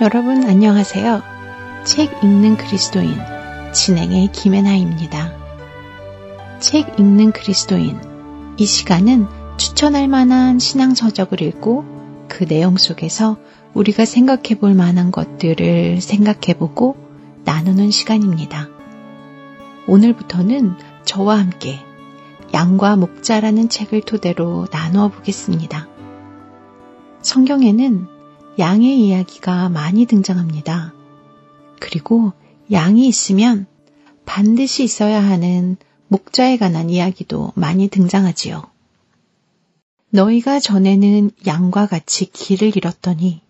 여러분 안녕하세요. 책 읽는 그리스도인 진행의 김혜나입니다. 책 읽는 그리스도인 이 시간은 추천할 만한 신앙 서적을 읽고 그 내용 속에서 우리가 생각해 볼 만한 것들을 생각해 보고 나누는 시간입니다. 오늘부터는 저와 함께 양과 목자라는 책을 토대로 나누어 보겠습니다. 성경에는 양의 이야기가 많이 등장합니다. 그리고 양이 있으면 반드시 있어야 하는 목자에 관한 이야기도 많이 등장하지요. 너희가 전에는 양과 같이 길을 잃었더니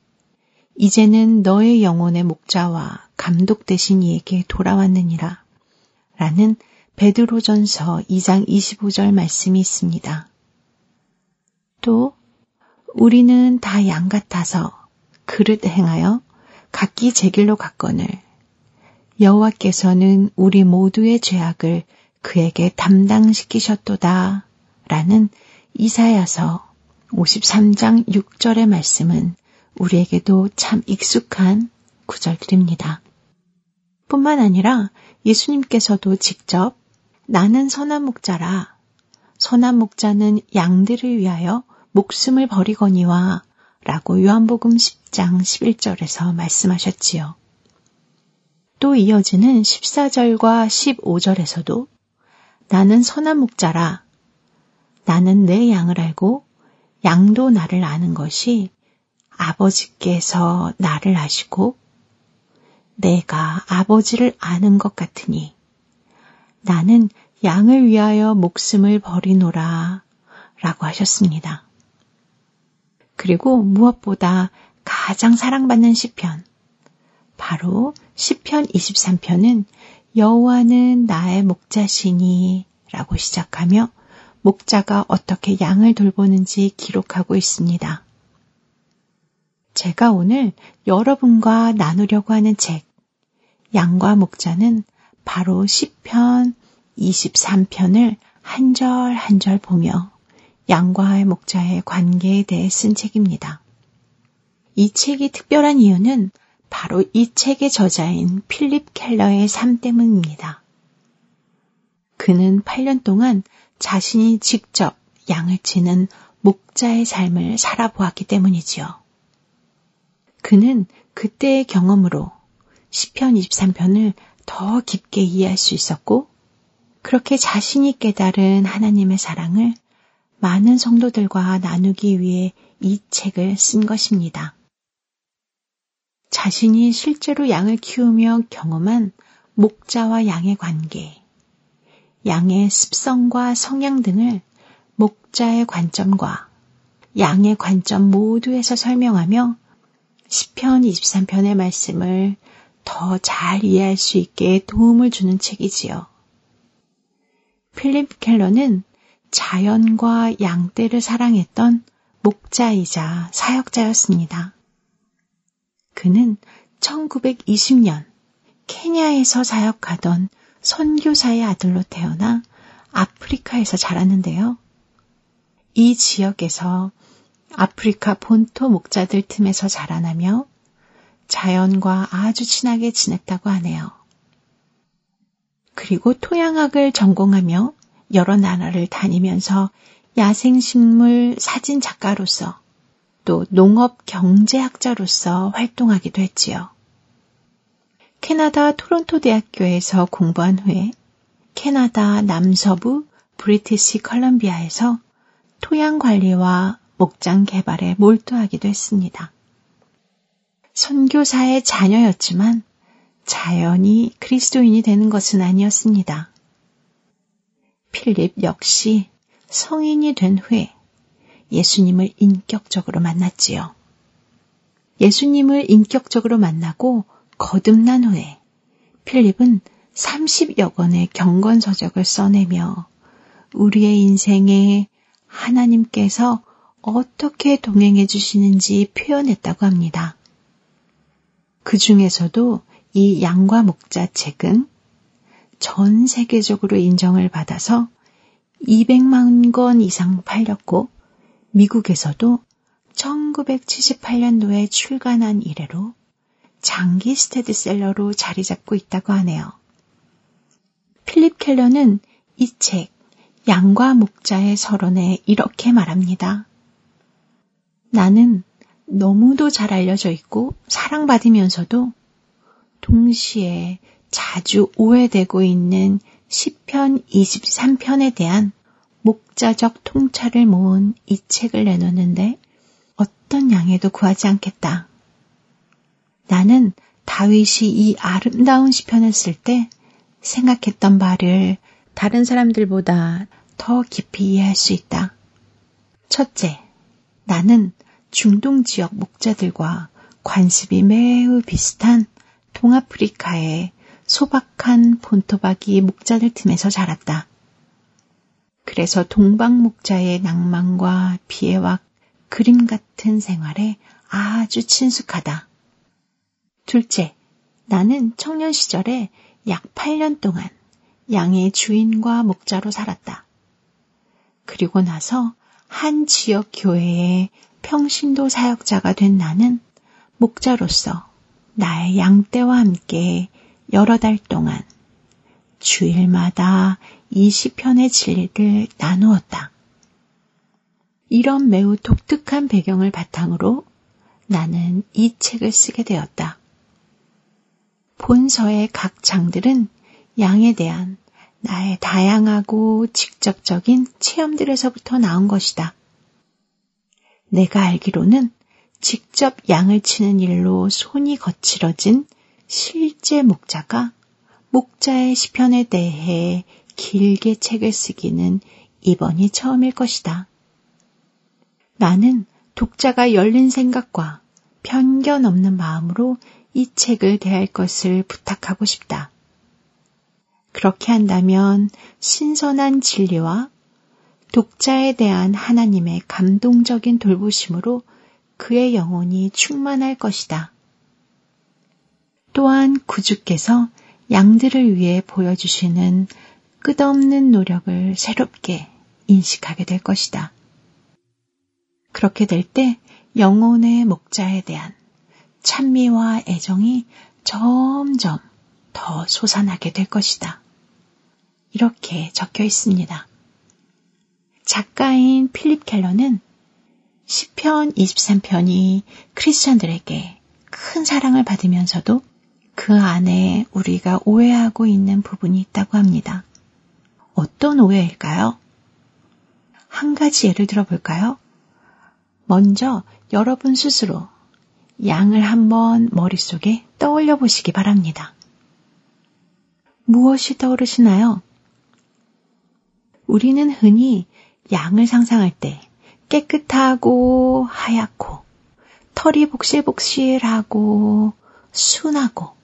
이제는 너의 영혼의 목자와 감독 되신 이에게 돌아왔느니라. 라는 베드로전서 2장 25절 말씀이 있습니다. 또 우리는 다 양 같아서 그릇 행하여 각기 제 길로 갔거늘. 여호와께서는 우리 모두의 죄악을 그에게 담당시키셨도다. 라는 이사야서 53장 6절의 말씀은 우리에게도 참 익숙한 구절들입니다. 뿐만 아니라 예수님께서도 직접 나는 선한 목자라. 선한 목자는 양들을 위하여 목숨을 버리거니와 라고 요한복음 10장 11절에서 말씀하셨지요. 또 이어지는 14절과 15절에서도 나는 선한 목자라 나는 내 양을 알고 양도 나를 아는 것이 아버지께서 나를 아시고 내가 아버지를 아는 것 같으니 나는 양을 위하여 목숨을 버리노라 라고 하셨습니다. 그리고 무엇보다 가장 사랑받는 시편 바로 시편 23편은 여호와는 나의 목자시니 라고 시작하며 목자가 어떻게 양을 돌보는지 기록하고 있습니다. 제가 오늘 여러분과 나누려고 하는 책 양과 목자는 바로 시편 23편을 한 절 한 절 보며 양과의 목자의 관계에 대해 쓴 책입니다. 이 책이 특별한 이유는 바로 이 책의 저자인 필립 켈러의 삶 때문입니다. 그는 8년 동안 자신이 직접 양을 치는 목자의 삶을 살아보았기 때문이지요. 그는 그때의 경험으로 시편 23편을 더 깊게 이해할 수 있었고, 그렇게 자신이 깨달은 하나님의 사랑을 많은 성도들과 나누기 위해 이 책을 쓴 것입니다. 자신이 실제로 양을 키우며 경험한 목자와 양의 관계, 양의 습성과 성향 등을 목자의 관점과 양의 관점 모두에서 설명하며 10편 23편의 말씀을 더 잘 이해할 수 있게 도움을 주는 책이지요. 필립 켈러는 자연과 양떼를 사랑했던 목자이자 사역자였습니다. 그는 1920년 케냐에서 사역하던 선교사의 아들로 태어나 아프리카에서 자랐는데요. 이 지역에서 아프리카 본토 목자들 틈에서 자라나며 자연과 아주 친하게 지냈다고 하네요. 그리고 토양학을 전공하며 여러 나라를 다니면서 야생식물 사진 작가로서 또 농업 경제학자로서 활동하기도 했지요. 캐나다 토론토 대학교에서 공부한 후에 캐나다 남서부 브리티시 컬럼비아에서 토양 관리와 목장 개발에 몰두하기도 했습니다. 선교사의 자녀였지만 자연히 그리스도인이 되는 것은 아니었습니다. 필립 역시 성인이 된 후에 예수님을 인격적으로 만났지요. 예수님을 인격적으로 만나고 거듭난 후에 필립은 30여 권의 경건서적을 써내며 우리의 인생에 하나님께서 어떻게 동행해 주시는지 표현했다고 합니다. 그 중에서도 이 양과 목자 책은 전 세계적으로 인정을 받아서 200만 권 이상 팔렸고 미국에서도 1978년도에 출간한 이래로 장기 스테디셀러로 자리 잡고 있다고 하네요. 필립 켈러는 이 책, 양과 목자의 서론에 이렇게 말합니다. 나는 너무도 잘 알려져 있고 사랑받으면서도 동시에 자주 오해되고 있는 시편 23편에 대한 목자적 통찰을 모은 이 책을 내놓는데 어떤 양에도 구하지 않겠다. 나는 다윗이 이 아름다운 시편을 쓸 때 생각했던 바를 다른 사람들보다 더 깊이 이해할 수 있다. 첫째, 나는 중동 지역 목자들과 관습이 매우 비슷한 동아프리카의 소박한 본토박이 목자들 틈에서 자랐다. 그래서 동방 목자의 낭만과 비애와 그림 같은 생활에 아주 친숙하다. 둘째, 나는 청년 시절에 약 8년 동안 양의 주인과 목자로 살았다. 그리고 나서 한 지역 교회의 평신도 사역자가 된 나는 목자로서 나의 양떼와 함께 여러 달 동안 주일마다 이 시편의 진리를 나누었다. 이런 매우 독특한 배경을 바탕으로 나는 이 책을 쓰게 되었다. 본서의 각 장들은 양에 대한 나의 다양하고 직접적인 체험들에서부터 나온 것이다. 내가 알기로는 직접 양을 치는 일로 손이 거칠어진 실제 목자가 목자의 시편에 대해 길게 책을 쓰기는 이번이 처음일 것이다. 나는 독자가 열린 생각과 편견 없는 마음으로 이 책을 대할 것을 부탁하고 싶다. 그렇게 한다면 신선한 진리와 독자에 대한 하나님의 감동적인 돌보심으로 그의 영혼이 충만할 것이다. 또한 구주께서 양들을 위해 보여주시는 끝없는 노력을 새롭게 인식하게 될 것이다. 그렇게 될 때 영혼의 목자에 대한 찬미와 애정이 점점 더 솟아나게 될 것이다. 이렇게 적혀 있습니다. 작가인 필립 켈러는 10편, 23편이 크리스천들에게 큰 사랑을 받으면서도 그 안에 우리가 오해하고 있는 부분이 있다고 합니다. 어떤 오해일까요? 한 가지 예를 들어 볼까요? 먼저 여러분 스스로 양을 한번 머릿속에 떠올려 보시기 바랍니다. 무엇이 떠오르시나요? 우리는 흔히 양을 상상할 때 깨끗하고 하얗고 털이 복실복실하고 순하고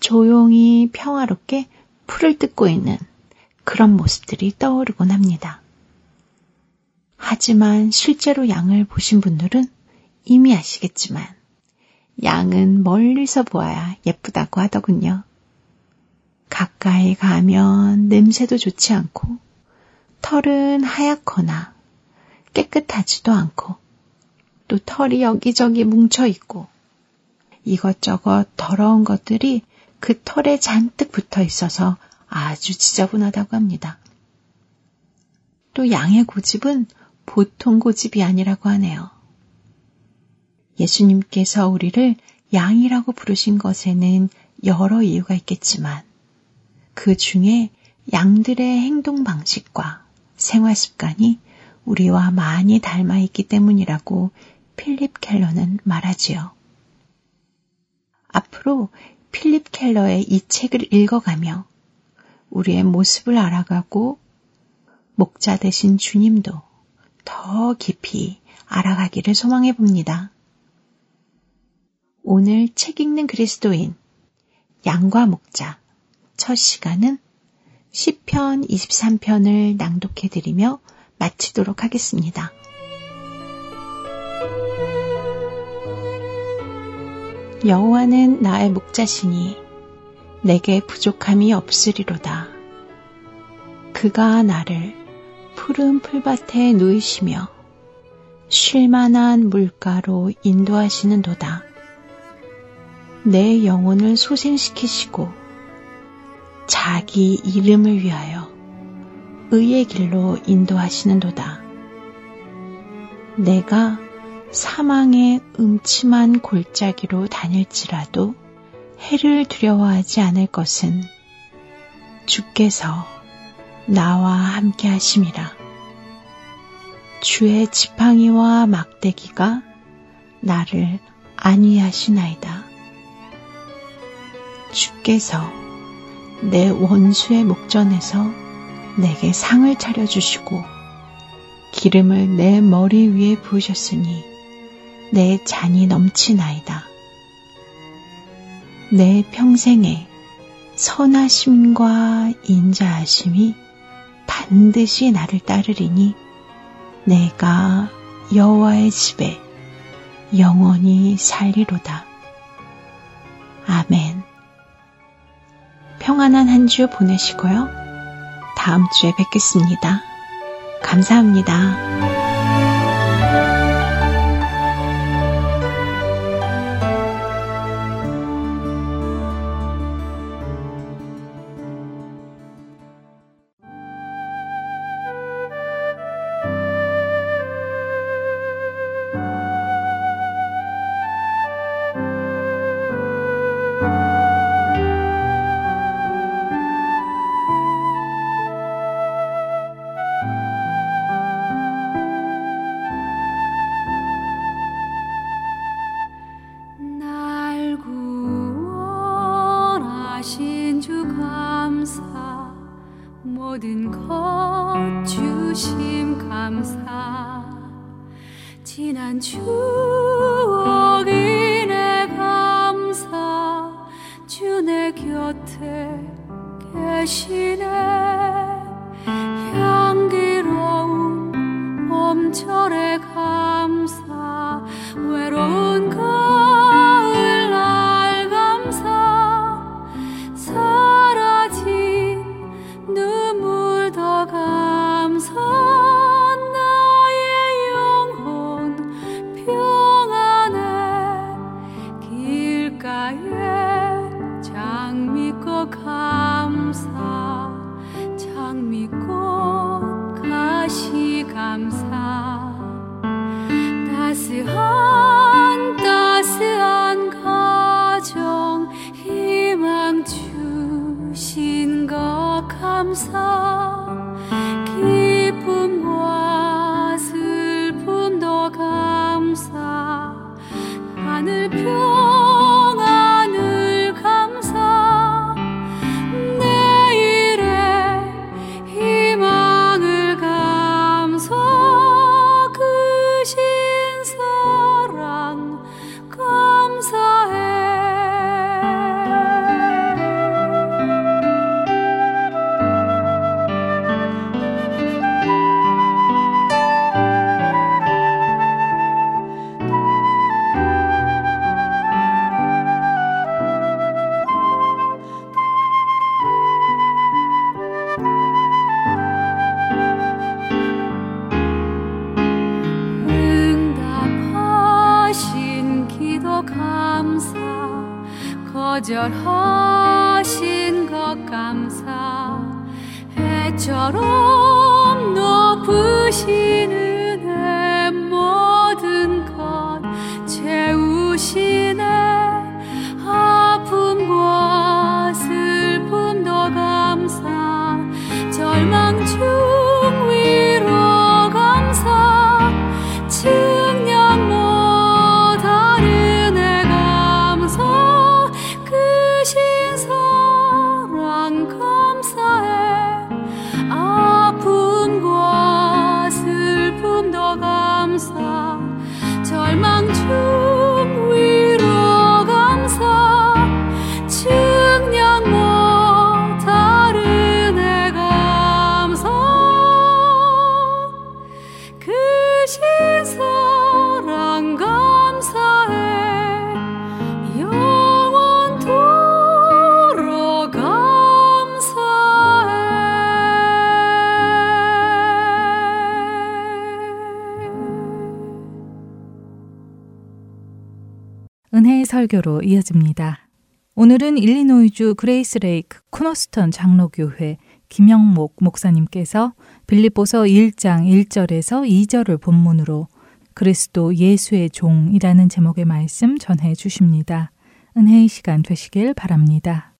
조용히 평화롭게 풀을 뜯고 있는 그런 모습들이 떠오르곤 합니다. 하지만 실제로 양을 보신 분들은 이미 아시겠지만 양은 멀리서 보아야 예쁘다고 하더군요. 가까이 가면 냄새도 좋지 않고 털은 하얗거나 깨끗하지도 않고 또 털이 여기저기 뭉쳐 있고 이것저것 더러운 것들이 그 털에 잔뜩 붙어 있어서 아주 지저분하다고 합니다. 또 양의 고집은 보통 고집이 아니라고 하네요. 예수님께서 우리를 양이라고 부르신 것에는 여러 이유가 있겠지만 그 중에 양들의 행동 방식과 생활 습관이 우리와 많이 닮아 있기 때문이라고 필립 켈러는 말하지요. 앞으로 필립 켈러의 이 책을 읽어가며 우리의 모습을 알아가고 목자 되신 주님도 더 깊이 알아가기를 소망해 봅니다. 오늘 책 읽는 그리스도인 양과 목자 첫 시간은 시편 23편을 낭독해 드리며 마치도록 하겠습니다. 여호와는 나의 목자시니 내게 부족함이 없으리로다. 그가 나를 푸른 풀밭에 누이시며 쉴만한 물가로 인도하시는도다. 내 영혼을 소생시키시고 자기 이름을 위하여 의의 길로 인도하시는도다. 내가 사망의 음침한 골짜기로 다닐지라도 해를 두려워하지 않을 것은 주께서 나와 함께 하심이라. 주의 지팡이와 막대기가 나를 안위하시나이다. 주께서 내 원수의 목전에서 내게 상을 차려주시고 기름을 내 머리 위에 부으셨으니 내 잔이 넘치나이다. 내 평생에 선하심과 인자하심이 반드시 나를 따르리니 내가 여호와의 집에 영원히 살리로다. 아멘. 평안한 한 주 보내시고요. 다음 주에 뵙겠습니다. 감사합니다. 절 설교로 이어집니다. 오늘은 일리노이주 그레이스 레이크 코너스톤 장로교회 김영목 목사님께서 빌립보서 1장 1절에서 2절을 본문으로 그리스도 예수의 종이라는 제목의 말씀 전해 주십니다. 은혜의 시간 되시길 바랍니다.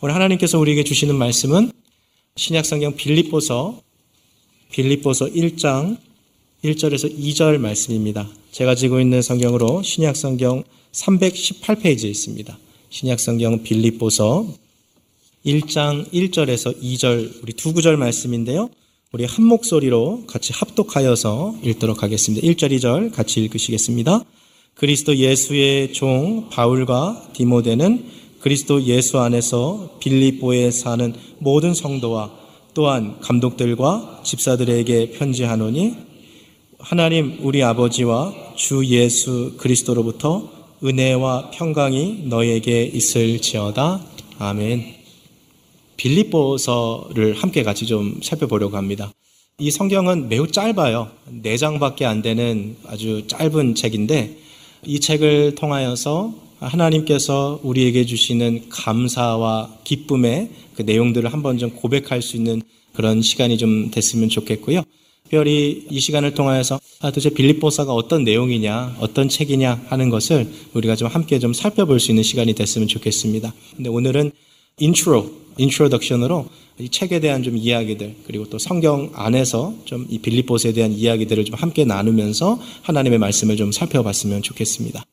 오늘 하나님께서 우리에게 주시는 말씀은 신약성경 빌립보서 빌립보서 1장 1절에서 2절 말씀입니다. 제가 지고 있는 성경으로 신약 성경 318페이지에 있습니다. 신약 성경 빌립보서 1장 1절에서 2절 우리 두 구절 말씀인데요. 우리 한 목소리로 같이 합독하여서 읽도록 하겠습니다. 1절 2절 같이 읽으시겠습니다. 그리스도 예수의 종 바울과 디모데는 그리스도 예수 안에서 빌립보에 사는 모든 성도와 또한 감독들과 집사들에게 편지하노니 하나님 우리 아버지와 주 예수 그리스도로부터 은혜와 평강이 너에게 있을지어다. 아멘. 빌립보서를 함께 같이 좀 살펴보려고 합니다. 이 성경은 매우 짧아요. 4장밖에 안 되는 아주 짧은 책인데 이 책을 통하여서 하나님께서 우리에게 주시는 감사와 기쁨의 그 내용들을 한번 좀 고백할 수 있는 그런 시간이 좀 됐으면 좋겠고요. 특별히 이 시간을 통하여서 아, 도대체 빌립보서가 어떤 내용이냐, 어떤 책이냐 하는 것을 우리가 좀 함께 좀 살펴볼 수 있는 시간이 됐으면 좋겠습니다. 근데 오늘은 intro, introduction으로 이 책에 대한 좀 이야기들 그리고 또 성경 안에서 좀 이 빌립보서에 대한 이야기들을 좀 함께 나누면서 하나님의 말씀을 좀 살펴봤으면 좋겠습니다.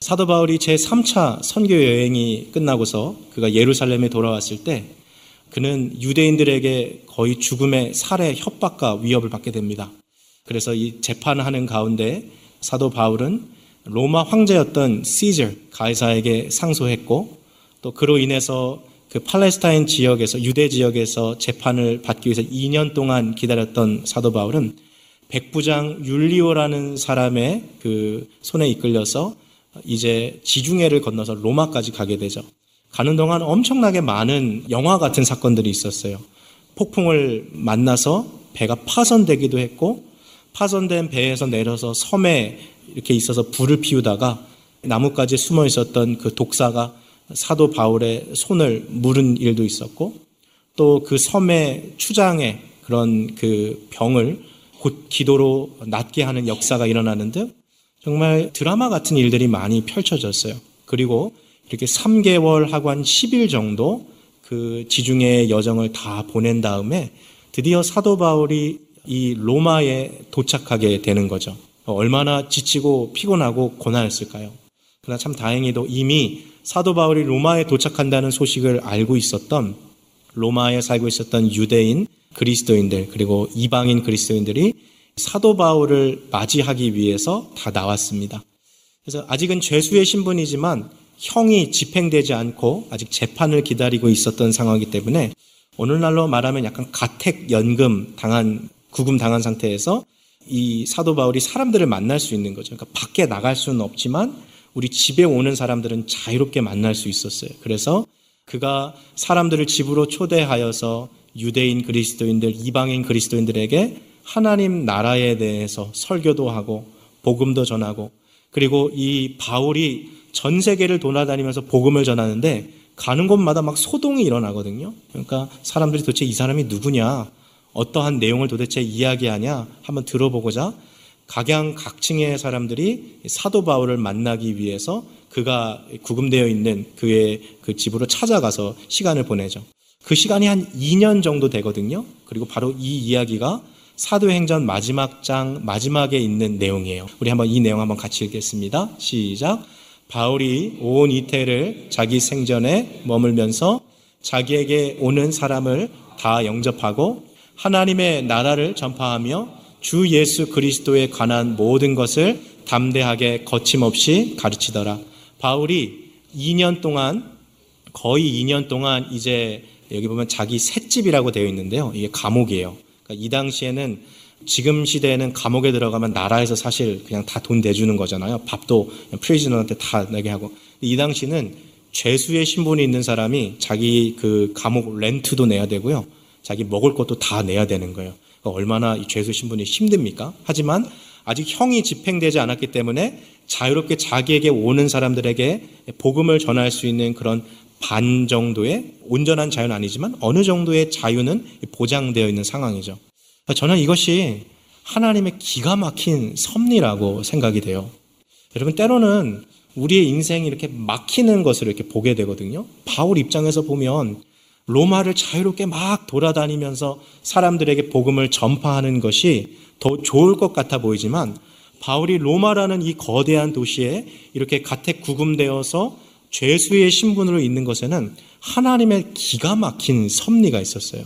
사도 바울이 제 3차 선교 여행이 끝나고서 그가 예루살렘에 돌아왔을 때 그는 유대인들에게 거의 죽음의 살해 협박과 위협을 받게 됩니다. 그래서 이 재판하는 가운데 사도 바울은 로마 황제였던 시저 가이사에게 상소했고 또 그로 인해서 그 팔레스타인 지역에서 유대 지역에서 재판을 받기 위해서 2년 동안 기다렸던 사도 바울은 백부장 율리오라는 사람의 그 손에 이끌려서 이제 지중해를 건너서 로마까지 가게 되죠. 가는 동안 엄청나게 많은 영화 같은 사건들이 있었어요. 폭풍을 만나서 배가 파손되기도 했고 파손된 배에서 내려서 섬에 이렇게 있어서 불을 피우다가 나뭇가지에 숨어 있었던 그 독사가 사도 바울의 손을 물은 일도 있었고 또 그 섬의 추장에 그런 그 병을 곧 기도로 낫게 하는 역사가 일어나는 듯 정말 드라마 같은 일들이 많이 펼쳐졌어요. 그리고 이렇게 3개월 하고 한 10일 정도 그 지중해 여정을 다 보낸 다음에 드디어 사도 바울이 이 로마에 도착하게 되는 거죠. 얼마나 지치고 피곤하고 고난했을까요? 그러나 참 다행히도 이미 사도 바울이 로마에 도착한다는 소식을 알고 있었던 로마에 살고 있었던 유대인 그리스도인들 그리고 이방인 그리스도인들이 사도 바울을 맞이하기 위해서 다 나왔습니다. 그래서 아직은 죄수의 신분이지만 형이 집행되지 않고 아직 재판을 기다리고 있었던 상황이기 때문에 오늘날로 말하면 약간 가택 연금 당한 구금 당한 상태에서 이 사도 바울이 사람들을 만날 수 있는 거죠. 그러니까 밖에 나갈 수는 없지만 우리 집에 오는 사람들은 자유롭게 만날 수 있었어요. 그래서 그가 사람들을 집으로 초대하여서 유대인 그리스도인들, 이방인 그리스도인들에게 하나님 나라에 대해서 설교도 하고 복음도 전하고 그리고 이 바울이 전 세계를 돌아다니면서 복음을 전하는데 가는 곳마다 막 소동이 일어나거든요. 그러니까 사람들이 도대체 이 사람이 누구냐, 어떠한 내용을 도대체 이야기하냐 한번 들어보고자 각양각층의 사람들이 사도 바울을 만나기 위해서 그가 구금되어 있는 그의 그 집으로 찾아가서 시간을 보내죠. 그 시간이 한 2년 정도 되거든요. 그리고 바로 이 이야기가 사도행전 마지막 장 마지막에 있는 내용이에요. 우리 한번 이 내용 한번 같이 읽겠습니다. 시작. 바울이 온 이태를 자기 생전에 머물면서 자기에게 오는 사람을 다 영접하고 하나님의 나라를 전파하며 주 예수 그리스도에 관한 모든 것을 담대하게 거침없이 가르치더라. 바울이 2년 동안 거의 2년 동안 이제 여기 보면 자기 셋집이라고 되어 있는데요. 이게 감옥이에요. 그러니까 이 당시에는 지금 시대에는 감옥에 들어가면 나라에서 사실 그냥 다 돈 내주는 거잖아요. 밥도 프리즈너한테 다 내게 하고. 이 당시는 죄수의 신분이 있는 사람이 자기 그 감옥 렌트도 내야 되고요. 자기 먹을 것도 다 내야 되는 거예요. 그러니까 얼마나 이 죄수 신분이 힘듭니까? 하지만 아직 형이 집행되지 않았기 때문에 자유롭게 자기에게 오는 사람들에게 복음을 전할 수 있는 그런 반 정도의 온전한 자유는 아니지만 어느 정도의 자유는 보장되어 있는 상황이죠. 저는 이것이 하나님의 기가 막힌 섭리라고 생각이 돼요. 여러분, 때로는 우리의 인생이 이렇게 막히는 것을 이렇게 보게 되거든요. 바울 입장에서 보면 로마를 자유롭게 막 돌아다니면서 사람들에게 복음을 전파하는 것이 더 좋을 것 같아 보이지만 바울이 로마라는 이 거대한 도시에 이렇게 가택 구금되어서 죄수의 신분으로 있는 것에는 하나님의 기가 막힌 섭리가 있었어요.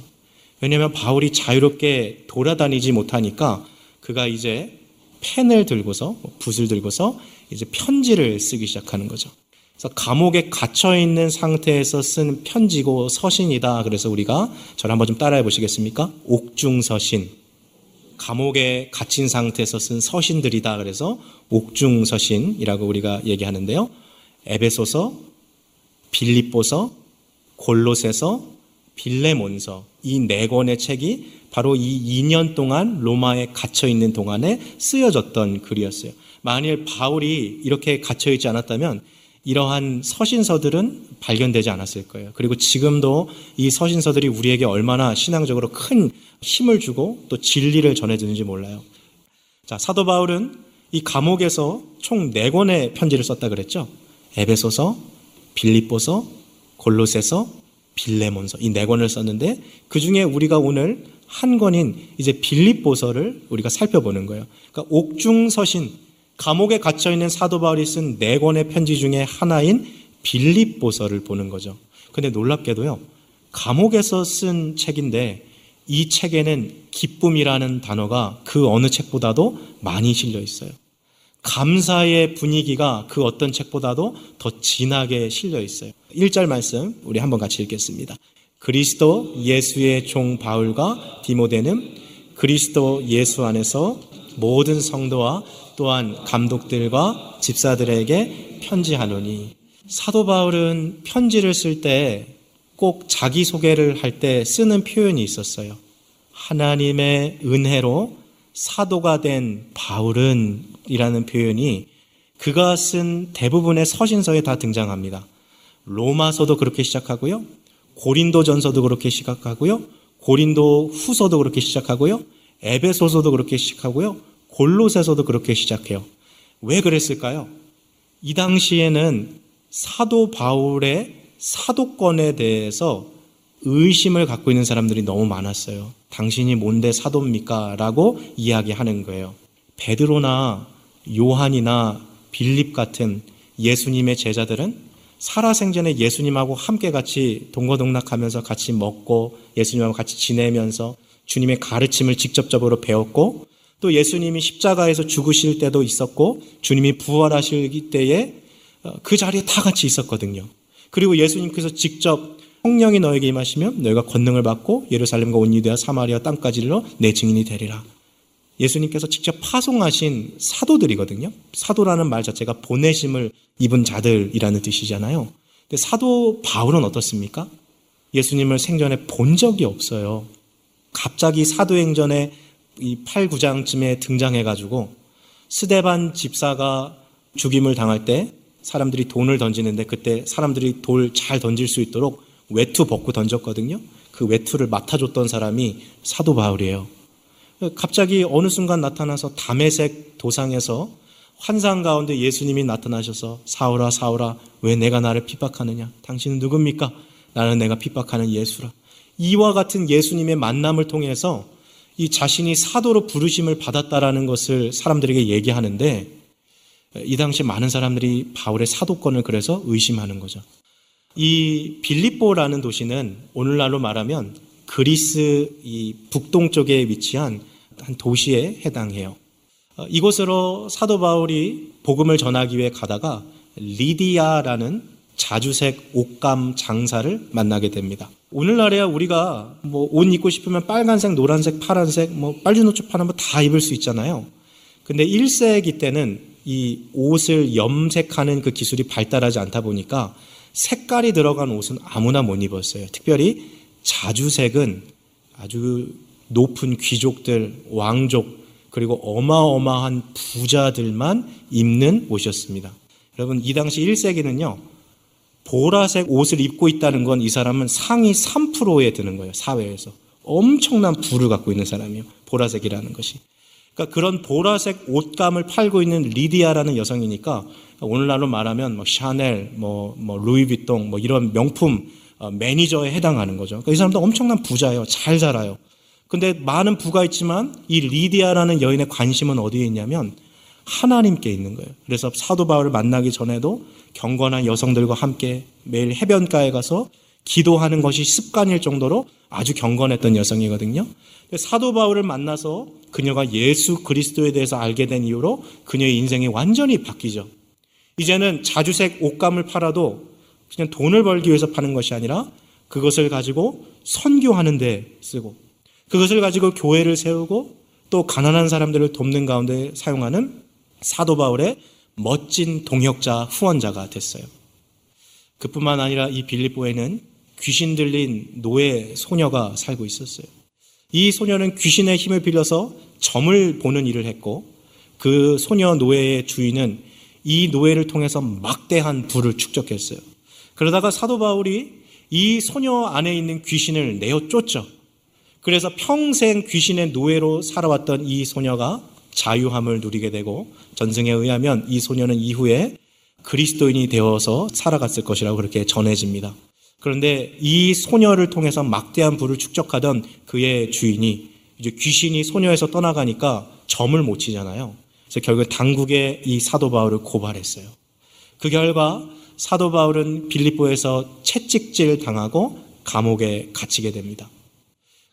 왜냐하면 바울이 자유롭게 돌아다니지 못하니까 그가 이제 펜을 들고서 붓을 들고서 이제 편지를 쓰기 시작하는 거죠. 그래서 감옥에 갇혀 있는 상태에서 쓴 편지고 서신이다. 그래서 우리가 저를 한번 좀 따라해 보시겠습니까? 옥중 서신. 감옥에 갇힌 상태에서 쓴 서신들이다. 그래서 옥중 서신이라고 우리가 얘기하는데요. 에베소서, 빌립보서, 골로새서, 빌레몬서 이 네 권의 책이 바로 이 2년 동안 로마에 갇혀 있는 동안에 쓰여졌던 글이었어요. 만일 바울이 이렇게 갇혀 있지 않았다면 이러한 서신서들은 발견되지 않았을 거예요. 그리고 지금도 이 서신서들이 우리에게 얼마나 신앙적으로 큰 힘을 주고 또 진리를 전해주는지 몰라요. 자, 사도 바울은 이 감옥에서 총 4권의 편지를 썼다 그랬죠. 에베소서, 빌립보서, 골로새서, 빌레몬서 이 네 권을 썼는데 그 중에 우리가 오늘 한 권인 이제 빌립보서를 우리가 살펴보는 거예요. 그러니까 옥중서신 감옥에 갇혀 있는 사도 바울이 쓴 네 권의 편지 중에 하나인 빌립보서를 보는 거죠. 근데 놀랍게도요. 감옥에서 쓴 책인데 이 책에는 기쁨이라는 단어가 그 어느 책보다도 많이 실려 있어요. 감사의 분위기가 그 어떤 책보다도 더 진하게 실려 있어요. 1절 말씀 우리 한번 같이 읽겠습니다. 그리스도 예수의 종 바울과 디모데는 그리스도 예수 안에서 모든 성도와 또한 감독들과 집사들에게 편지하노니 사도 바울은 편지를 쓸 때 꼭 자기 소개를 할 때 쓰는 표현이 있었어요. 하나님의 은혜로 사도가 된 바울은 이라는 표현이 그가 쓴 대부분의 서신서에 다 등장합니다. 로마서도 그렇게 시작하고요. 고린도전서도 그렇게 시작하고요. 고린도 후서도 그렇게 시작하고요. 에베소서도 그렇게 시작하고요. 골로새서도 그렇게 시작해요. 왜 그랬을까요? 이 당시에는 사도 바울의 사도권에 대해서 의심을 갖고 있는 사람들이 너무 많았어요. 당신이 뭔데 사도입니까? 라고 이야기하는 거예요. 베드로나 요한이나 빌립 같은 예수님의 제자들은 살아생전에 예수님하고 함께 같이 동거동락하면서 같이 먹고 예수님하고 같이 지내면서 주님의 가르침을 직접적으로 배웠고 또 예수님이 십자가에서 죽으실 때도 있었고 주님이 부활하실 때에 어, 그 자리에 다 같이 있었거든요. 그리고 예수님께서 직접 성령이 너에게 임하시면 너희가 권능을 받고 예루살렘과 온 유대와 사마리아 땅까지 일러 내 증인이 되리라. 예수님께서 직접 파송하신 사도들이거든요. 사도라는 말 자체가 보내심을 입은 자들이라는 뜻이잖아요. 근데 사도 바울은 어떻습니까? 예수님을 생전에 본 적이 없어요. 갑자기 사도행전에 이 8, 9장쯤에 등장해가지고 스데반 집사가 죽임을 당할 때 사람들이 돈을 던지는데 그때 사람들이 돌 잘 던질 수 있도록 외투 벗고 던졌거든요. 그 외투를 맡아줬던 사람이 사도 바울이에요. 갑자기 어느 순간 나타나서 담에색 도상에서 환상 가운데 예수님이 나타나셔서 사울아 사울아 왜 내가 나를 핍박하느냐 당신은 누굽니까 나는 내가 핍박하는 예수라 이와 같은 예수님의 만남을 통해서 이 자신이 사도로 부르심을 받았다라는 것을 사람들에게 얘기하는데 이 당시 많은 사람들이 바울의 사도권을 그래서 의심하는 거죠. 이 빌립보라는 도시는 오늘날로 말하면 그리스 이 북동쪽에 위치한 한 도시에 해당해요. 어, 이곳으로 사도 바울이 복음을 전하기 위해 가다가 리디아라는 자주색 옷감 장사를 만나게 됩니다. 오늘날에야 우리가 뭐 옷 입고 싶으면 빨간색, 노란색, 파란색, 뭐 빨주노초 파란 거다 입을 수 있잖아요. 근데 1세기 때는 이 옷을 염색하는 그 기술이 발달하지 않다 보니까 색깔이 들어간 옷은 아무나 못 입었어요. 특별히 자주색은 아주 높은 귀족들, 왕족, 그리고 어마어마한 부자들만 입는 옷이었습니다. 여러분, 이 당시 1세기는요, 보라색 옷을 입고 있다는 건 이 사람은 상위 3%에 드는 거예요, 사회에서. 엄청난 부를 갖고 있는 사람이에요. 보라색이라는 것이. 그러니까 그런 보라색 옷감을 팔고 있는 리디아라는 여성이니까 오늘날로 말하면 뭐 샤넬, 뭐, 뭐 루이비통, 뭐 이런 명품 어, 매니저에 해당하는 거죠. 그러니까 이 사람도 엄청난 부자예요. 잘 살아요. 근데 많은 부가 있지만 이 리디아라는 여인의 관심은 어디에 있냐면 하나님께 있는 거예요. 그래서 사도 바울을 만나기 전에도 경건한 여성들과 함께 매일 해변가에 가서 기도하는 것이 습관일 정도로 아주 경건했던 여성이거든요. 사도 바울을 만나서 그녀가 예수 그리스도에 대해서 알게 된 이후로 그녀의 인생이 완전히 바뀌죠. 이제는 자주색 옷감을 팔아도 그냥 돈을 벌기 위해서 파는 것이 아니라 그것을 가지고 선교하는 데 쓰고 그것을 가지고 교회를 세우고 또 가난한 사람들을 돕는 가운데 사용하는 사도 바울의 멋진 동역자 후원자가 됐어요. 그뿐만 아니라 이 빌립보에는 귀신 들린 노예 소녀가 살고 있었어요. 이 소녀는 귀신의 힘을 빌려서 점을 보는 일을 했고 그 소녀 노예의 주인은 이 노예를 통해서 막대한 부를 축적했어요. 그러다가 사도 바울이 이 소녀 안에 있는 귀신을 내어 쫓죠. 그래서 평생 귀신의 노예로 살아왔던 이 소녀가 자유함을 누리게 되고 전승에 의하면 이 소녀는 이후에 그리스도인이 되어서 살아갔을 것이라고 그렇게 전해집니다. 그런데 이 소녀를 통해서 막대한 부를 축적하던 그의 주인이 이제 귀신이 소녀에서 떠나가니까 점을 못 치잖아요. 그래서 결국 당국에 이 사도 바울을 고발했어요. 그 결과 사도 바울은 빌립보에서 채찍질 당하고 감옥에 갇히게 됩니다.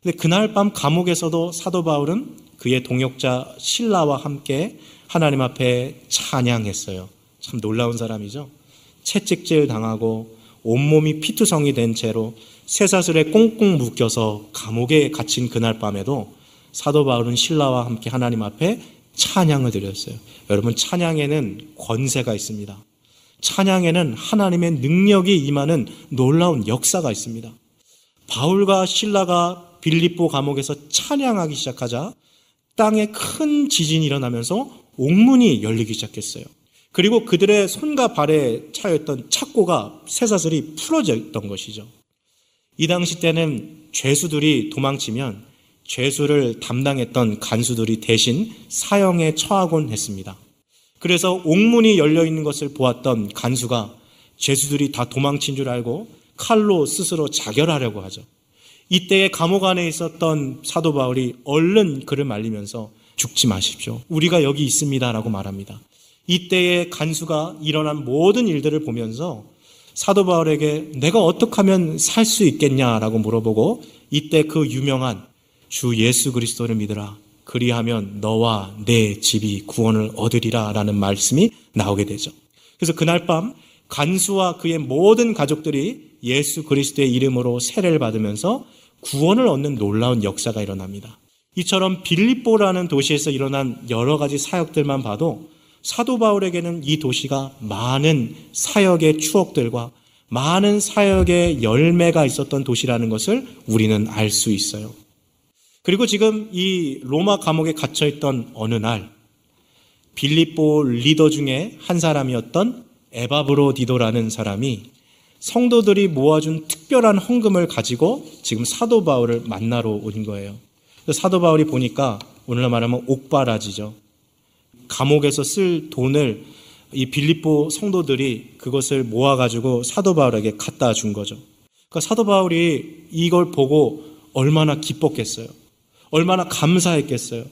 근데 그날 밤 감옥에서도 사도 바울은 그의 동역자 신라와 함께 하나님 앞에 찬양했어요. 참 놀라운 사람이죠. 채찍질 당하고 온몸이 피투성이 된 채로 쇠사슬에 꽁꽁 묶여서 감옥에 갇힌 그날 밤에도 사도 바울은 신라와 함께 하나님 앞에 찬양을 드렸어요. 여러분 찬양에는 권세가 있습니다. 찬양에는 하나님의 능력이 임하는 놀라운 역사가 있습니다. 바울과 신라가 빌립보 감옥에서 찬양하기 시작하자 땅에 큰 지진이 일어나면서 옥문이 열리기 시작했어요. 그리고 그들의 손과 발에 차였던 착고가 쇠사슬이 풀어져 있던 것이죠. 이 당시 때는 죄수들이 도망치면 죄수를 담당했던 간수들이 대신 사형에 처하곤 했습니다. 그래서 옥문이 열려 있는 것을 보았던 간수가 죄수들이 다 도망친 줄 알고 칼로 스스로 자결하려고 하죠. 이때에 감옥 안에 있었던 사도 바울이 얼른 그를 말리면서 죽지 마십시오. 우리가 여기 있습니다라고 말합니다. 이때에 간수가 일어난 모든 일들을 보면서 사도 바울에게 내가 어떻게 하면 살 수 있겠냐라고 물어보고 이때 그 유명한 주 예수 그리스도를 믿으라. 그리하면 너와 내 집이 구원을 얻으리라 라는 말씀이 나오게 되죠. 그래서 그날 밤 간수와 그의 모든 가족들이 예수 그리스도의 이름으로 세례를 받으면서 구원을 얻는 놀라운 역사가 일어납니다. 이처럼 빌립보라는 도시에서 일어난 여러 가지 사역들만 봐도 사도 바울에게는 이 도시가 많은 사역의 추억들과 많은 사역의 열매가 있었던 도시라는 것을 우리는 알 수 있어요. 그리고 지금 이 로마 감옥에 갇혀 있던 어느 날 빌립보 리더 중에 한 사람이었던 에바브로디도라는 사람이 성도들이 모아준 특별한 헌금을 가지고 지금 사도 바울을 만나러 온 거예요. 사도 바울이 보니까 오늘날 말하면 옥바라지죠. 감옥에서 쓸 돈을 이 빌립보 성도들이 그것을 모아가지고 사도 바울에게 갖다 준 거죠. 그러니까 사도 바울이 이걸 보고 얼마나 기뻤겠어요. 얼마나 감사했겠어요.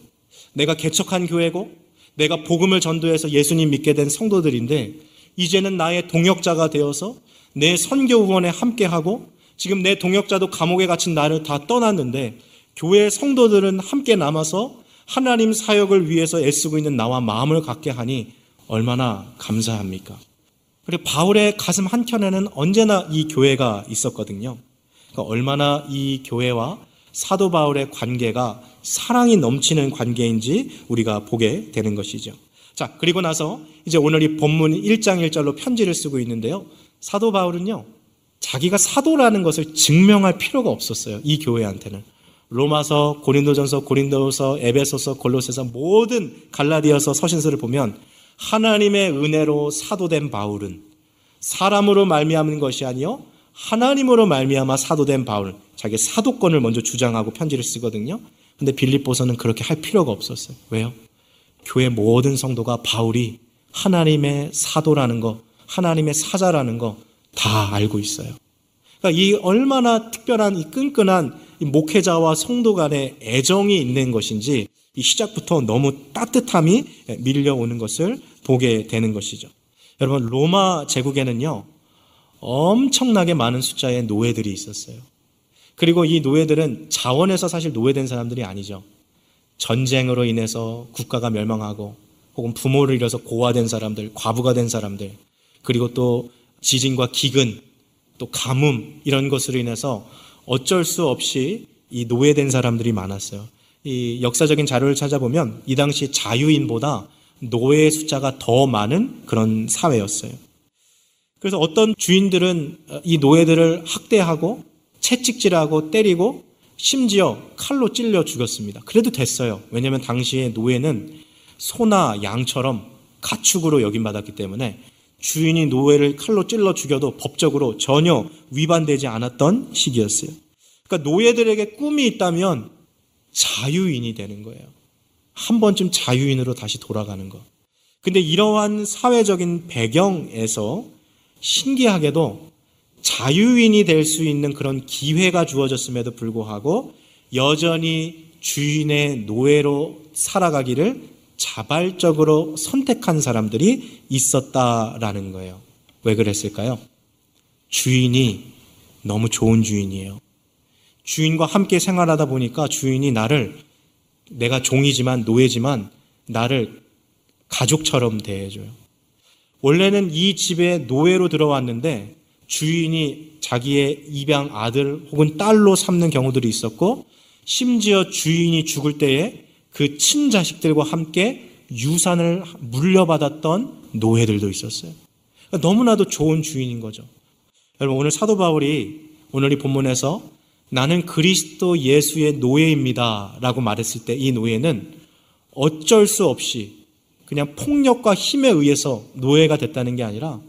내가 개척한 교회고 내가 복음을 전도해서 예수님 믿게 된 성도들인데 이제는 나의 동역자가 되어서 내 선교 후원에 함께하고 지금 내 동역자도 감옥에 갇힌 나를 다 떠났는데 교회 성도들은 함께 남아서 하나님 사역을 위해서 애쓰고 있는 나와 마음을 갖게 하니 얼마나 감사합니까? 그리고 바울의 가슴 한켠에는 언제나 이 교회가 있었거든요. 그러니까 얼마나 이 교회와 사도 바울의 관계가 사랑이 넘치는 관계인지 우리가 보게 되는 것이죠. 자, 그리고 나서 이제 오늘 이 본문 1장 1절로 편지를 쓰고 있는데요. 사도 바울은요, 자기가 사도라는 것을 증명할 필요가 없었어요. 이 교회한테는. 로마서, 고린도전서, 고린도서, 에베소서, 골로새서 모든 갈라디아서 서신서를 보면 하나님의 은혜로 사도된 바울은 사람으로 말미암은 것이 아니요 하나님으로 말미암아 사도된 바울 자기 사도권을 먼저 주장하고 편지를 쓰거든요. 근데 빌립보서는 그렇게 할 필요가 없었어요. 왜요? 교회 모든 성도가 바울이 하나님의 사도라는 거, 하나님의 사자라는 거 다 알고 있어요. 그러니까 이 얼마나 특별한 이 끈끈한 이 목회자와 성도 간의 애정이 있는 것인지 이 시작부터 너무 따뜻함이 밀려오는 것을 보게 되는 것이죠. 여러분 로마 제국에는요 엄청나게 많은 숫자의 노예들이 있었어요. 그리고 이 노예들은 자원에서 사실 노예된 사람들이 아니죠. 전쟁으로 인해서 국가가 멸망하고 혹은 부모를 잃어서 고아된 사람들, 과부가 된 사람들, 그리고 또 지진과 기근, 또 가뭄 이런 것으로 인해서 어쩔 수 없이 이 노예된 사람들이 많았어요. 이 역사적인 자료를 찾아보면 이 당시 자유인보다 노예의 숫자가 더 많은 그런 사회였어요. 그래서 어떤 주인들은 이 노예들을 학대하고 채찍질하고 때리고 심지어 칼로 찔려 죽였습니다. 그래도 됐어요. 왜냐하면 당시에 노예는 소나 양처럼 가축으로 여김받았기 때문에 주인이 노예를 칼로 찔러 죽여도 법적으로 전혀 위반되지 않았던 시기였어요. 그러니까 노예들에게 꿈이 있다면 자유인이 되는 거예요. 한 번쯤 자유인으로 다시 돌아가는 것. 근데 이러한 사회적인 배경에서 신기하게도 자유인이 될 수 있는 그런 기회가 주어졌음에도 불구하고 여전히 주인의 노예로 살아가기를 자발적으로 선택한 사람들이 있었다라는 거예요. 왜 그랬을까요? 주인이 너무 좋은 주인이에요. 주인과 함께 생활하다 보니까 주인이 나를 내가 종이지만 노예지만 나를 가족처럼 대해줘요. 원래는 이 집에 노예로 들어왔는데 주인이 자기의 입양 아들 혹은 딸로 삼는 경우들이 있었고 심지어 주인이 죽을 때에 그 친자식들과 함께 유산을 물려받았던 노예들도 있었어요. 그러니까 너무나도 좋은 주인인 거죠. 여러분 오늘 사도 바울이 오늘 이 본문에서 나는 그리스도 예수의 노예입니다. 라고 말했을 때 이 노예는 어쩔 수 없이 그냥 폭력과 힘에 의해서 노예가 됐다는 게 아니라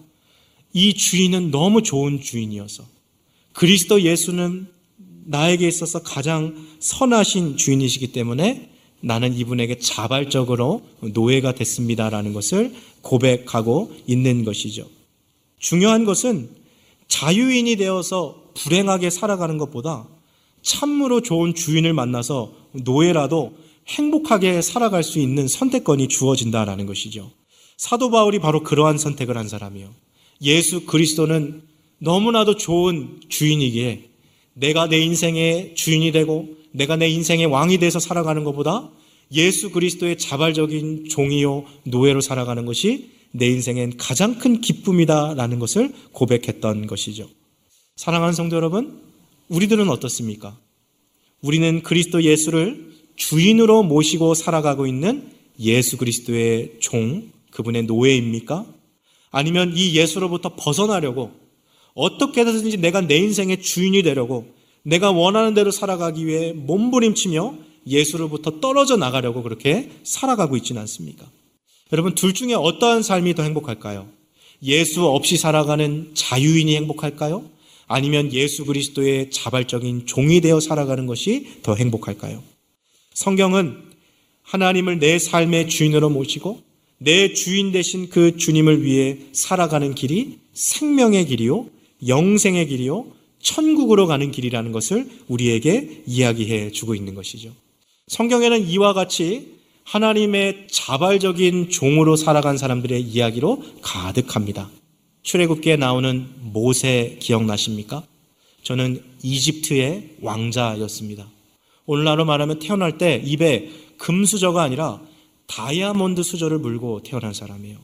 이 주인은 너무 좋은 주인이어서 그리스도 예수는 나에게 있어서 가장 선하신 주인이시기 때문에 나는 이분에게 자발적으로 노예가 됐습니다라는 것을 고백하고 있는 것이죠. 중요한 것은 자유인이 되어서 불행하게 살아가는 것보다 참으로 좋은 주인을 만나서 노예라도 행복하게 살아갈 수 있는 선택권이 주어진다라는 것이죠. 사도 바울이 바로 그러한 선택을 한 사람이요. 예수 그리스도는 너무나도 좋은 주인이기에 내가 내 인생의 주인이 되고 내가 내 인생의 왕이 돼서 살아가는 것보다 예수 그리스도의 자발적인 종이요 노예로 살아가는 것이 내 인생엔 가장 큰 기쁨이다라는 것을 고백했던 것이죠. 사랑하는 성도 여러분, 우리들은 어떻습니까? 우리는 그리스도 예수를 주인으로 모시고 살아가고 있는 예수 그리스도의 종, 그분의 노예입니까? 아니면 이 예수로부터 벗어나려고 어떻게 해서든지 내가 내 인생의 주인이 되려고 내가 원하는 대로 살아가기 위해 몸부림치며 예수로부터 떨어져 나가려고 그렇게 살아가고 있지는 않습니까? 여러분, 둘 중에 어떠한 삶이 더 행복할까요? 예수 없이 살아가는 자유인이 행복할까요? 아니면 예수 그리스도의 자발적인 종이 되어 살아가는 것이 더 행복할까요? 성경은 하나님을 내 삶의 주인으로 모시고 내 주인 되신 그 주님을 위해 살아가는 길이 생명의 길이요, 영생의 길이요, 천국으로 가는 길이라는 것을 우리에게 이야기해 주고 있는 것이죠. 성경에는 이와 같이 하나님의 자발적인 종으로 살아간 사람들의 이야기로 가득합니다. 출애굽기에 나오는 모세 기억나십니까? 저는 이집트의 왕자였습니다. 오늘날로 말하면 태어날 때 입에 금수저가 아니라 다이아몬드 수저를 물고 태어난 사람이에요.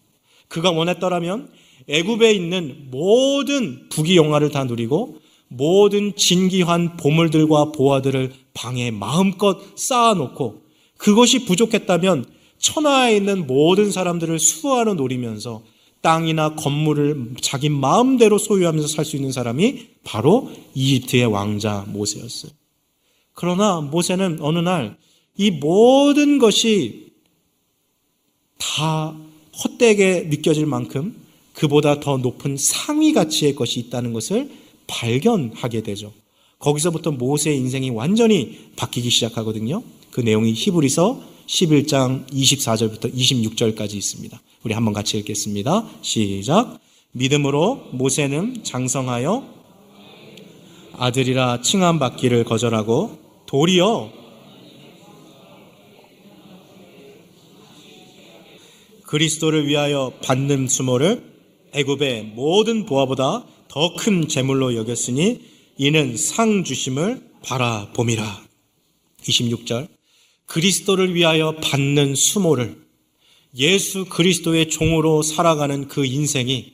그가 원했더라면 애굽에 있는 모든 부귀 영화를 다 누리고 모든 진귀한 보물들과 보화들을 방에 마음껏 쌓아놓고 그것이 부족했다면 천하에 있는 모든 사람들을 수하로 노리면서 땅이나 건물을 자기 마음대로 소유하면서 살 수 있는 사람이 바로 이집트의 왕자 모세였어요. 그러나 모세는 어느 날 이 모든 것이 다 헛되게 느껴질 만큼 그보다 더 높은 상위 가치의 것이 있다는 것을 발견하게 되죠. 거기서부터 모세의 인생이 완전히 바뀌기 시작하거든요. 그 내용이 히브리서 11장 24절부터 26절까지 있습니다. 우리 한번 같이 읽겠습니다. 시작. 믿음으로 모세는 장성하여 아들이라 칭함받기를 거절하고 도리어 그리스도를 위하여 받는 수모를 애굽의 모든 보화보다 더 큰 재물로 여겼으니 이는 상 주심을 바라봄이라. 26절. 그리스도를 위하여 받는 수모를 예수 그리스도의 종으로 살아가는 그 인생이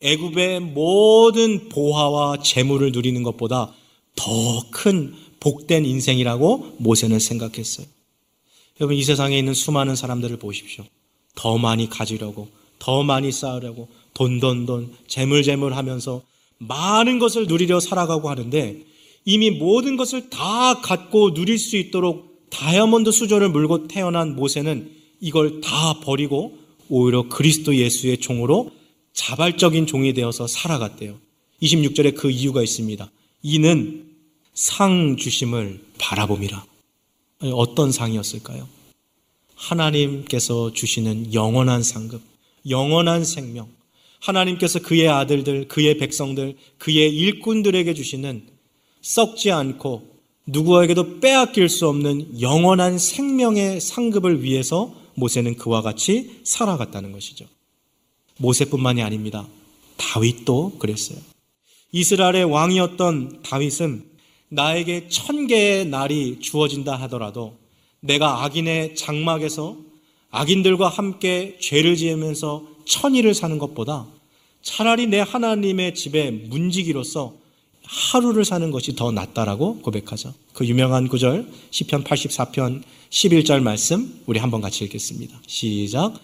애굽의 모든 보화와 재물을 누리는 것보다 더 큰 복된 인생이라고 모세는 생각했어요. 여러분 이 세상에 있는 수많은 사람들을 보십시오. 더 많이 가지려고, 더 많이 쌓으려고, 돈, 돈, 돈, 재물, 재물 하면서 많은 것을 누리려 살아가고 하는데 이미 모든 것을 다 갖고 누릴 수 있도록 다이아몬드 수조를 물고 태어난 모세는 이걸 다 버리고 오히려 그리스도 예수의 종으로 자발적인 종이 되어서 살아갔대요. 26절에 그 이유가 있습니다. 이는 상 주심을 바라봄이라. 어떤 상이었을까요? 하나님께서 주시는 영원한 상급, 영원한 생명, 하나님께서 그의 아들들, 그의 백성들, 그의 일꾼들에게 주시는 썩지 않고 누구에게도 빼앗길 수 없는 영원한 생명의 상급을 위해서 모세는 그와 같이 살아갔다는 것이죠. 모세뿐만이 아닙니다. 다윗도 그랬어요. 이스라엘의 왕이었던 다윗은 나에게 천 개의 날이 주어진다 하더라도 내가 악인의 장막에서 악인들과 함께 죄를 지으면서 천일을 사는 것보다 차라리 내 하나님의 집에 문지기로서 하루를 사는 것이 더 낫다라고 고백하죠. 그 유명한 구절 10편 84편 11절 말씀 우리 한번 같이 읽겠습니다. 시작.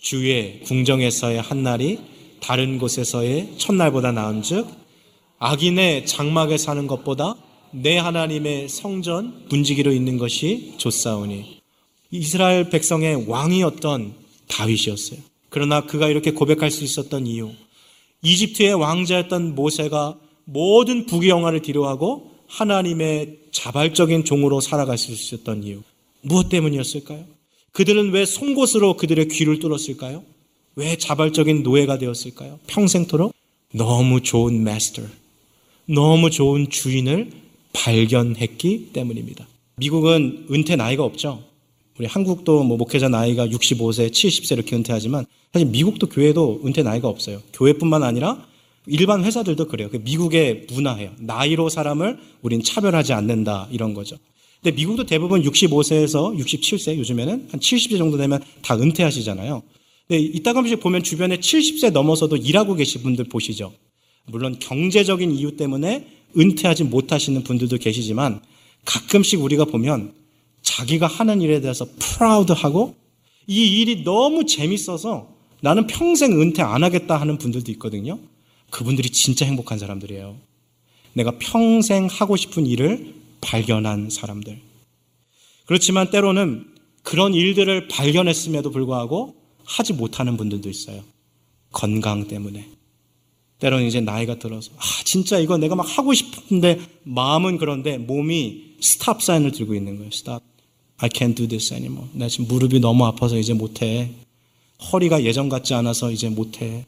주의 궁정에서의 한 날이 다른 곳에서의 첫날보다 나은즉 악인의 장막에 사는 것보다 내 하나님의 성전 문지기로 있는 것이 좋사오니 이스라엘 백성의 왕이었던 다윗이었어요. 그러나 그가 이렇게 고백할 수 있었던 이유 이집트의 왕자였던 모세가 모든 부귀영화를 뒤로하고 하나님의 자발적인 종으로 살아갈 수 있었던 이유 무엇 때문이었을까요? 그들은 왜 송곳으로 그들의 귀를 뚫었을까요? 왜 자발적인 노예가 되었을까요? 평생토록 너무 좋은 마스터, 너무 좋은 주인을 발견했기 때문입니다. 미국은 은퇴 나이가 없죠. 우리 한국도 뭐 목회자 나이가 65세, 70세 이렇게 은퇴하지만 사실 미국도 교회도 은퇴 나이가 없어요. 교회뿐만 아니라 일반 회사들도 그래요. 그 미국의 문화예요. 나이로 사람을 우린 차별하지 않는다 이런 거죠. 근데 미국도 대부분 65세에서 67세 요즘에는 한 70세 정도 되면 다 은퇴하시잖아요. 근데 이따 가씩 보면 주변에 70세 넘어서도 일하고 계신 분들 보시죠. 물론 경제적인 이유 때문에 은퇴하지 못하시는 분들도 계시지만 가끔씩 우리가 보면 자기가 하는 일에 대해서 프라우드하고 이 일이 너무 재밌어서 나는 평생 은퇴 안 하겠다 하는 분들도 있거든요. 그분들이 진짜 행복한 사람들이에요. 내가 평생 하고 싶은 일을 발견한 사람들. 그렇지만 때로는 그런 일들을 발견했음에도 불구하고 하지 못하는 분들도 있어요. 건강 때문에. 때로는 이제 나이가 들어서, 아, 진짜 이거 내가 막 하고 싶은데, 마음은 그런데 몸이 stop sign을 들고 있는 거예요. Stop. I can't do this anymore. 나 지금 무릎이 너무 아파서 이제 못해. 허리가 예전 같지 않아서 이제 못해.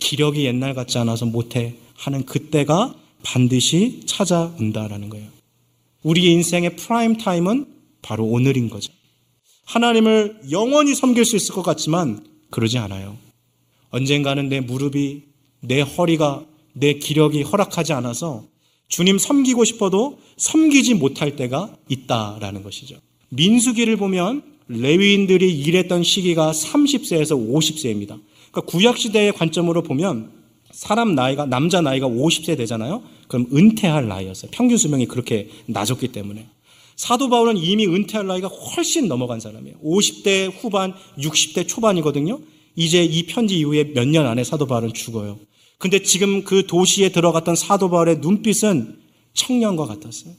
기력이 옛날 같지 않아서 못해. 하는 그때가 반드시 찾아온다라는 거예요. 우리의 인생의 prime time은 바로 오늘인 거죠. 하나님을 영원히 섬길 수 있을 것 같지만 그러지 않아요. 언젠가는 내 무릎이, 내 허리가, 내 기력이 허락하지 않아서 주님 섬기고 싶어도 섬기지 못할 때가 있다라는 것이죠. 민수기를 보면 레위인들이 일했던 시기가 30세에서 50세입니다. 그러니까 구약 시대의 관점으로 보면 사람 나이가 남자 나이가 50세 되잖아요. 그럼 은퇴할 나이였어요. 평균 수명이 그렇게 낮았기 때문에. 사도 바울은 이미 은퇴할 나이가 훨씬 넘어간 사람이에요. 50대 후반, 60대 초반이거든요. 이제 이 편지 이후에 몇 년 안에 사도 바울은 죽어요. 근데 지금 그 도시에 들어갔던 사도 바울의 눈빛은 청년과 같았어요.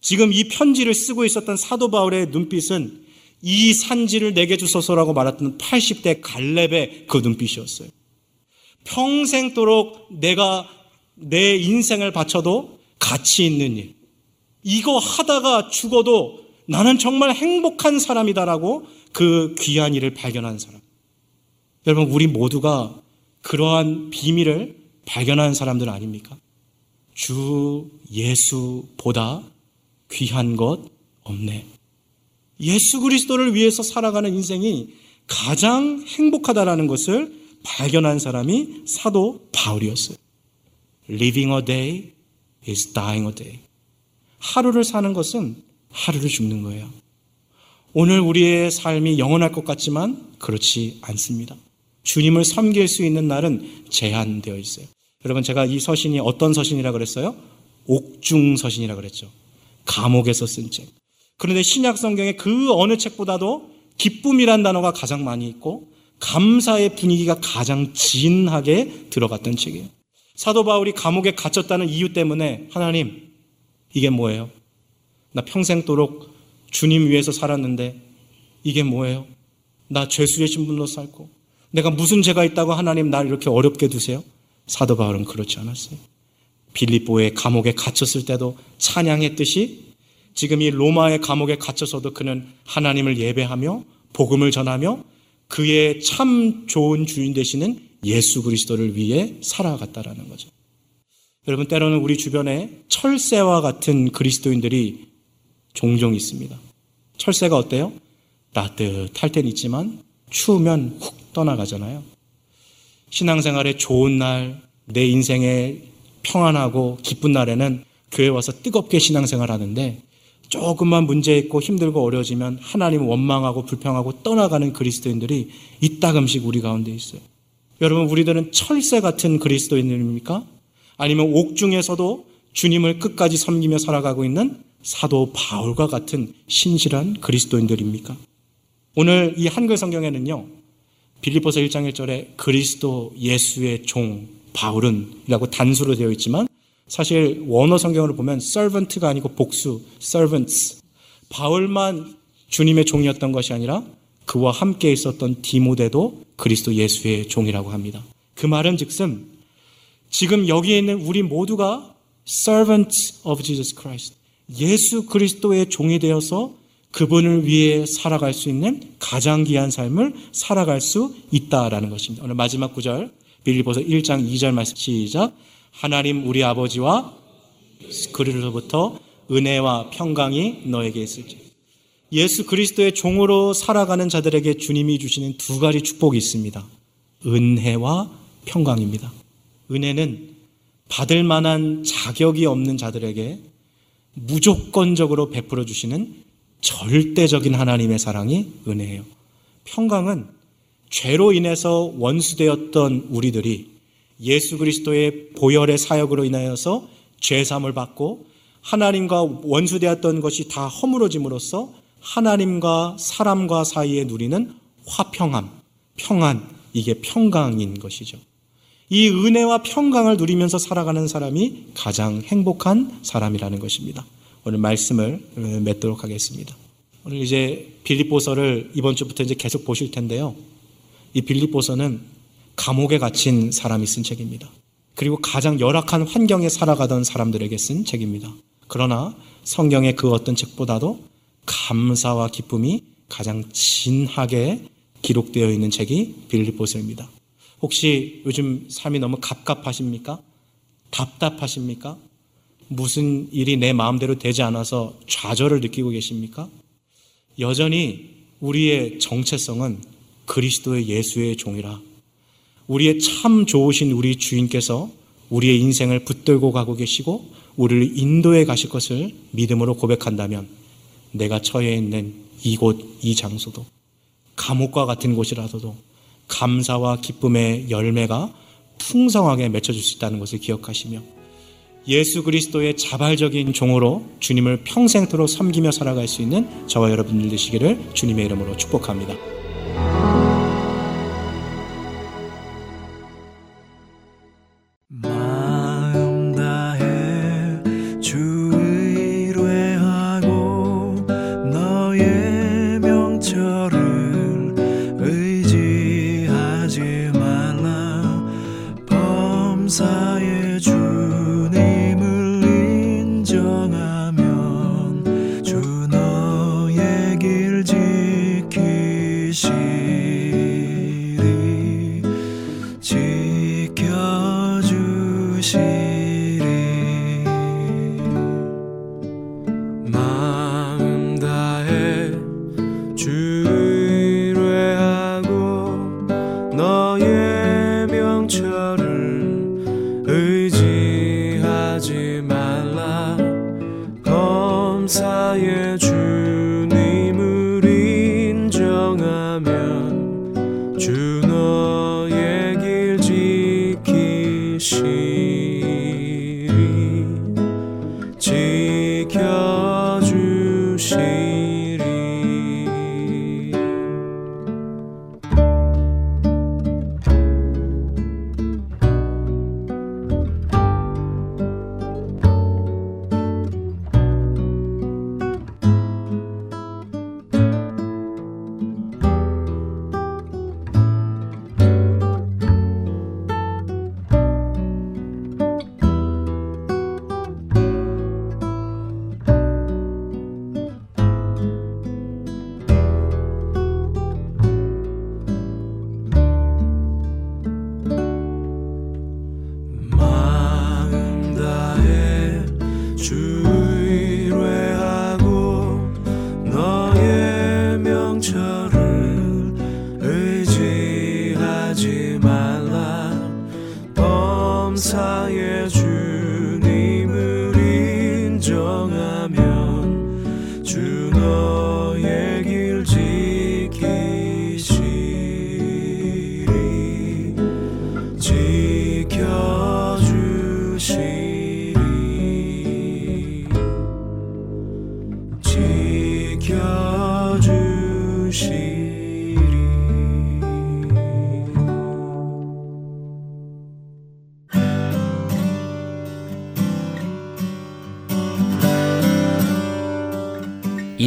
지금 이 편지를 쓰고 있었던 사도 바울의 눈빛은 이 산지를 내게 주소서라고 말했던 80대 갈렙의 그 눈빛이었어요. 평생도록 내가 내 인생을 바쳐도 가치 있는 일. 이거 하다가 죽어도 나는 정말 행복한 사람이다라고 그 귀한 일을 발견한 사람. 여러분, 우리 모두가 그러한 비밀을 발견한 사람들 아닙니까? 주 예수보다 귀한 것 없네. 예수 그리스도를 위해서 살아가는 인생이 가장 행복하다라는 것을 발견한 사람이 사도 바울이었어요. Living a day is dying a day. 하루를 사는 것은 하루를 죽는 거예요. 오늘 우리의 삶이 영원할 것 같지만 그렇지 않습니다. 주님을 섬길 수 있는 날은 제한되어 있어요. 여러분 제가 이 서신이 어떤 서신이라 그랬어요? 옥중 서신이라 그랬죠. 감옥에서 쓴 책. 그런데 신약 성경에 그 어느 책보다도 기쁨이란 단어가 가장 많이 있고 감사의 분위기가 가장 진하게 들어갔던 책이에요. 사도 바울이 감옥에 갇혔다는 이유 때문에 하나님 이게 뭐예요? 나 평생도록 주님 위해서 살았는데 이게 뭐예요? 나 죄수의 신분으로 살고 내가 무슨 죄가 있다고 하나님 날 이렇게 어렵게 두세요? 사도 바울은 그렇지 않았어요. 빌립보의 감옥에 갇혔을 때도 찬양했듯이 지금 이 로마의 감옥에 갇혀서도 그는 하나님을 예배하며 복음을 전하며 그의 참 좋은 주인 되시는 예수 그리스도를 위해 살아갔다라는 거죠. 여러분 때로는 우리 주변에 철새와 같은 그리스도인들이 종종 있습니다. 철새가 어때요? 따뜻할 땐 있지만 추우면 훅 떠나가잖아요. 신앙생활에 좋은 날, 내 인생에 평안하고 기쁜 날에는 교회 와서 뜨겁게 신앙생활 하는데 조금만 문제 있고 힘들고 어려워지면 하나님 원망하고 불평하고 떠나가는 그리스도인들이 이따금씩 우리 가운데 있어요. 여러분, 우리들은 철새 같은 그리스도인들입니까? 아니면 옥중에서도 주님을 끝까지 섬기며 살아가고 있는 사도 바울과 같은 신실한 그리스도인들입니까? 오늘 이 한글 성경에는요, 빌리포서 1장 1절에 그리스도 예수의 종 바울은이라고 단수로 되어 있지만 사실 원어 성경으로 보면 servant가 아니고 복수 servants 바울만 주님의 종이었던 것이 아니라 그와 함께 있었던 디모데도 그리스도 예수의 종이라고 합니다. 그 말은 즉슨 지금 여기에 있는 우리 모두가 servants of Jesus Christ 예수 그리스도의 종이 되어서 그분을 위해 살아갈 수 있는 가장 귀한 삶을 살아갈 수 있다라는 것입니다. 오늘 마지막 구절 빌리보서 1장 2절 말씀 시작 하나님 우리 아버지와 그리로부터 은혜와 평강이 너에게 있을지. 예수 그리스도의 종으로 살아가는 자들에게 주님이 주시는 두 가지 축복이 있습니다. 은혜와 평강입니다. 은혜는 받을 만한 자격이 없는 자들에게 무조건적으로 베풀어 주시는 절대적인 하나님의 사랑이 은혜예요. 평강은 죄로 인해서 원수되었던 우리들이 예수 그리스도의 보혈의 사역으로 인하여서 죄 삼을 받고 하나님과 원수되었던 것이 다 허물어짐으로써 하나님과 사람과 사이에 누리는 화평함, 평안, 이게 평강인 것이죠. 이 은혜와 평강을 누리면서 살아가는 사람이 가장 행복한 사람이라는 것입니다. 오늘 말씀을 맺도록 하겠습니다. 오늘 이제 빌립보서를 이번 주부터 이제 계속 보실 텐데요. 이 빌립보서는 감옥에 갇힌 사람이 쓴 책입니다. 그리고 가장 열악한 환경에 살아가던 사람들에게 쓴 책입니다. 그러나 성경의 그 어떤 책보다도 감사와 기쁨이 가장 진하게 기록되어 있는 책이 빌립보서입니다. 혹시 요즘 삶이 너무 갑갑하십니까? 답답하십니까? 무슨 일이 내 마음대로 되지 않아서 좌절을 느끼고 계십니까? 여전히 우리의 정체성은 그리스도의 예수의 종이라 우리의 참 좋으신 우리 주인께서 우리의 인생을 붙들고 가고 계시고 우리를 인도해 가실 것을 믿음으로 고백한다면 내가 처해 있는 이곳, 이 장소도 감옥과 같은 곳이라서도 감사와 기쁨의 열매가 풍성하게 맺혀질 수 있다는 것을 기억하시며 예수 그리스도의 자발적인 종으로 주님을 평생토록 섬기며 살아갈 수 있는 저와 여러분들 되시기를 주님의 이름으로 축복합니다. 在夜。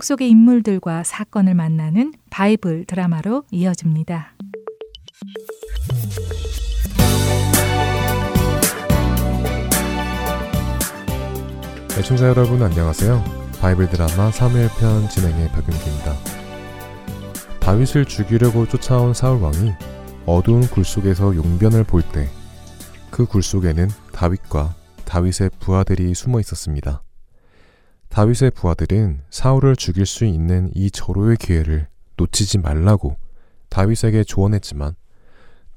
성경 속의 인물들과 사건을 만나는 바이블 드라마로 이어집니다. 애청자 여러분 안녕하세요. 바이블 드라마 3회 편 진행의 박윤기입니다. 다윗을 죽이려고 쫓아온 사울 왕이 어두운 굴 속에서 용변을 볼 때 그 굴 속에는 다윗과 다윗의 부하들이 숨어 있었습니다. 다윗의 부하들은 사울을 죽일 수 있는 이 절호의 기회를 놓치지 말라고 다윗에게 조언했지만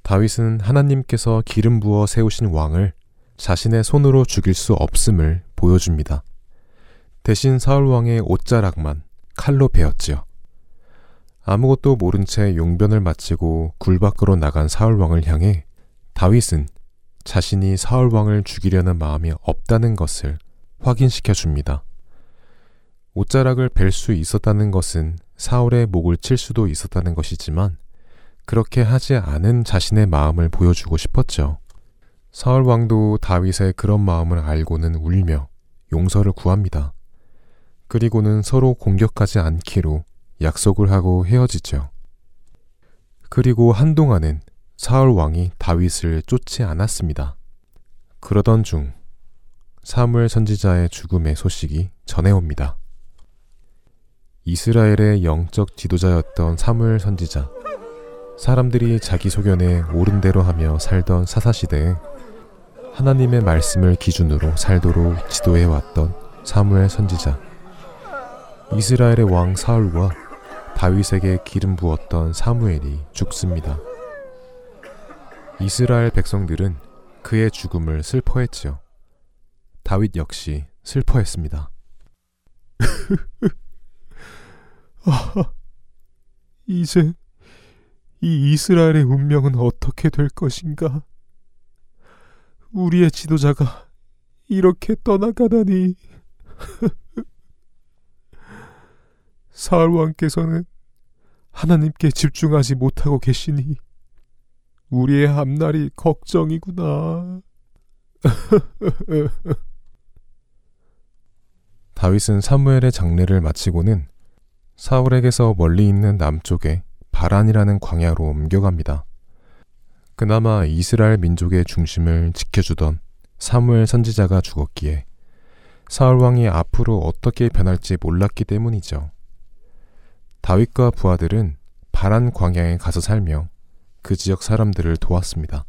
다윗은 하나님께서 기름 부어 세우신 왕을 자신의 손으로 죽일 수 없음을 보여줍니다. 대신 사울 왕의 옷자락만 칼로 베었지요. 아무것도 모른 채 용변을 마치고 굴 밖으로 나간 사울 왕을 향해 다윗은 자신이 사울 왕을 죽이려는 마음이 없다는 것을 확인시켜 줍니다. 옷자락을 벨 수 있었다는 것은 사울의 목을 칠 수도 있었다는 것이지만 그렇게 하지 않은 자신의 마음을 보여주고 싶었죠. 사울 왕도 다윗의 그런 마음을 알고는 울며 용서를 구합니다. 그리고는 서로 공격하지 않기로 약속을 하고 헤어지죠. 그리고 한동안은 사울 왕이 다윗을 쫓지 않았습니다. 그러던 중 사무엘 선지자의 죽음의 소식이 전해옵니다. 이스라엘의 영적 지도자였던 사무엘 선지자. 사람들이 자기 소견에 옳은 대로 하며 살던 사사시대에 하나님의 말씀을 기준으로 살도록 지도해 왔던 사무엘 선지자. 이스라엘의 왕 사울과 다윗에게 기름 부었던 사무엘이 죽습니다. 이스라엘 백성들은 그의 죽음을 슬퍼했지요. 다윗 역시 슬퍼했습니다. 아, 이제 이 이스라엘의 운명은 어떻게 될 것인가? 우리의 지도자가 이렇게 떠나가다니. 사울 왕께서는 하나님께 집중하지 못하고 계시니 우리의 앞날이 걱정이구나. 다윗은 사무엘의 장례를 마치고는 사울에게서 멀리 있는 남쪽에 바란이라는 광야로 옮겨갑니다. 그나마 이스라엘 민족의 중심을 지켜주던 사무엘 선지자가 죽었기에 사울 왕이 앞으로 어떻게 변할지 몰랐기 때문이죠. 다윗과 부하들은 바란 광야에 가서 살며 그 지역 사람들을 도왔습니다.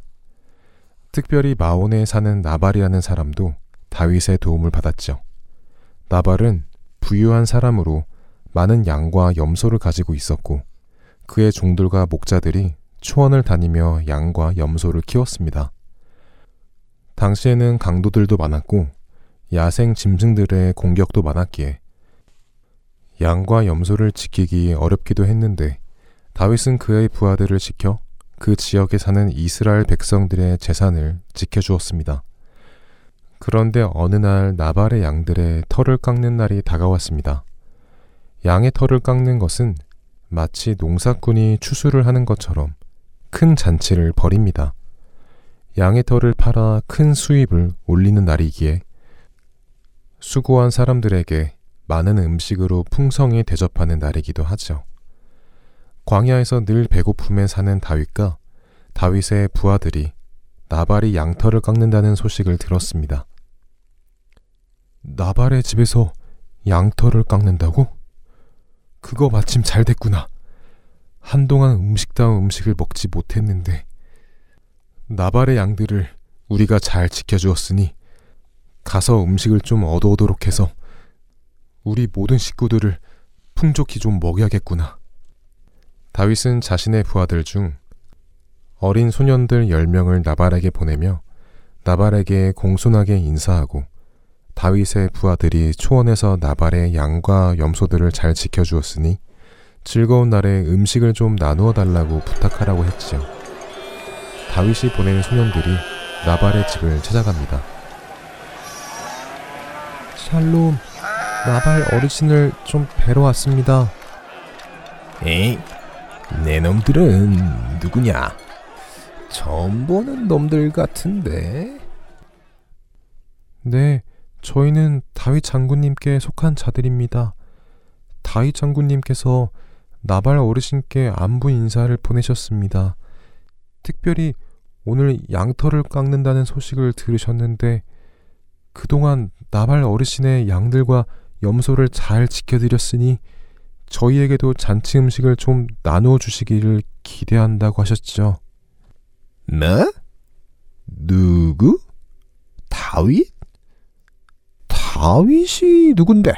특별히 마온에 사는 나발이라는 사람도 다윗의 도움을 받았죠. 나발은 부유한 사람으로 많은 양과 염소를 가지고 있었고 그의 종들과 목자들이 초원을 다니며 양과 염소를 키웠습니다. 당시에는 강도들도 많았고 야생 짐승들의 공격도 많았기에 양과 염소를 지키기 어렵기도 했는데 다윗은 그의 부하들을 지켜 그 지역에 사는 이스라엘 백성들의 재산을 지켜주었습니다. 그런데 어느 날 나발의 양들의 털을 깎는 날이 다가왔습니다. 양의 털을 깎는 것은 마치 농사꾼이 추수를 하는 것처럼 큰 잔치를 벌입니다. 양의 털을 팔아 큰 수입을 올리는 날이기에 수고한 사람들에게 많은 음식으로 풍성히 대접하는 날이기도 하죠. 광야에서 늘 배고픔에 사는 다윗과 다윗의 부하들이 나발이 양털을 깎는다는 소식을 들었습니다. 나발의 집에서 양털을 깎는다고? 그거 마침 잘 됐구나. 한동안 음식다운 음식을 먹지 못했는데 나발의 양들을 우리가 잘 지켜주었으니 가서 음식을 좀 얻어오도록 해서 우리 모든 식구들을 풍족히 좀 먹여야겠구나. 다윗은 자신의 부하들 중 어린 소년들 10명을 나발에게 보내며 나발에게 공손하게 인사하고 다윗의 부하들이 초원에서 나발의 양과 염소들을 잘 지켜주었으니 즐거운 날에 음식을 좀 나누어 달라고 부탁하라고 했지요. 다윗이 보낸 소년들이 나발의 집을 찾아갑니다. 샬롬, 나발 어르신을 좀 뵈러 왔습니다. 에이, 내 놈들은 누구냐? 처음 보는 놈들 같은데. 네, 저희는 다윗 장군님께 속한 자들입니다. 다윗 장군님께서 나발 어르신께 안부 인사를 보내셨습니다. 특별히 오늘 양털을 깎는다는 소식을 들으셨는데 그동안 나발 어르신의 양들과 염소를 잘 지켜드렸으니 저희에게도 잔치 음식을 좀 나누어 주시기를 기대한다고 하셨죠. 뭐? 누구? 다윗? 다윗이 누군데?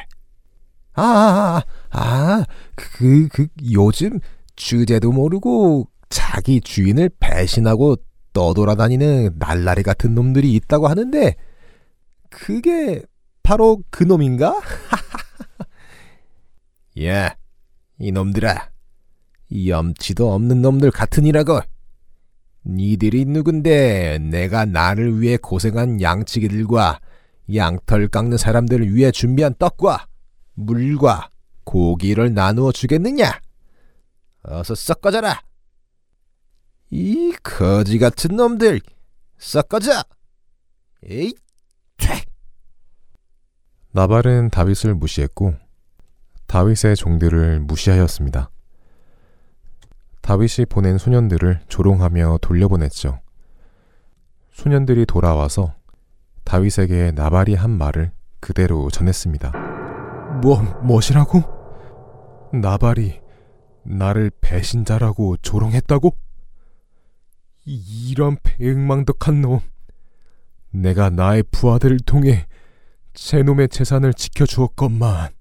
아, 아, 아, 아, 그, 그, 요즘 주제도 모르고 자기 주인을 배신하고 떠돌아다니는 날라리 같은 놈들이 있다고 하는데, 그게 바로 그 놈인가? 야, 이놈들아. 염치도 없는 놈들 같으니라고. 니들이 누군데 내가 나를 위해 고생한 양치기들과 양털 깎는 사람들을 위해 준비한 떡과 물과 고기를 나누어 주겠느냐? 어서 썩어져라! 이 거지 같은 놈들, 썩어져! 에이, 퇴! 나발은 다윗을 무시했고 다윗의 종들을 무시하였습니다. 다윗이 보낸 소년들을 조롱하며 돌려보냈죠. 소년들이 돌아와서 다윗에게 나발이 한 말을 그대로 전했습니다. 뭐, 뭐시라고? 나발이 나를 배신자라고 조롱했다고? 이런 배응망덕한 놈. 내가 나의 부하들을 통해 제 놈의 재산을 지켜주었건만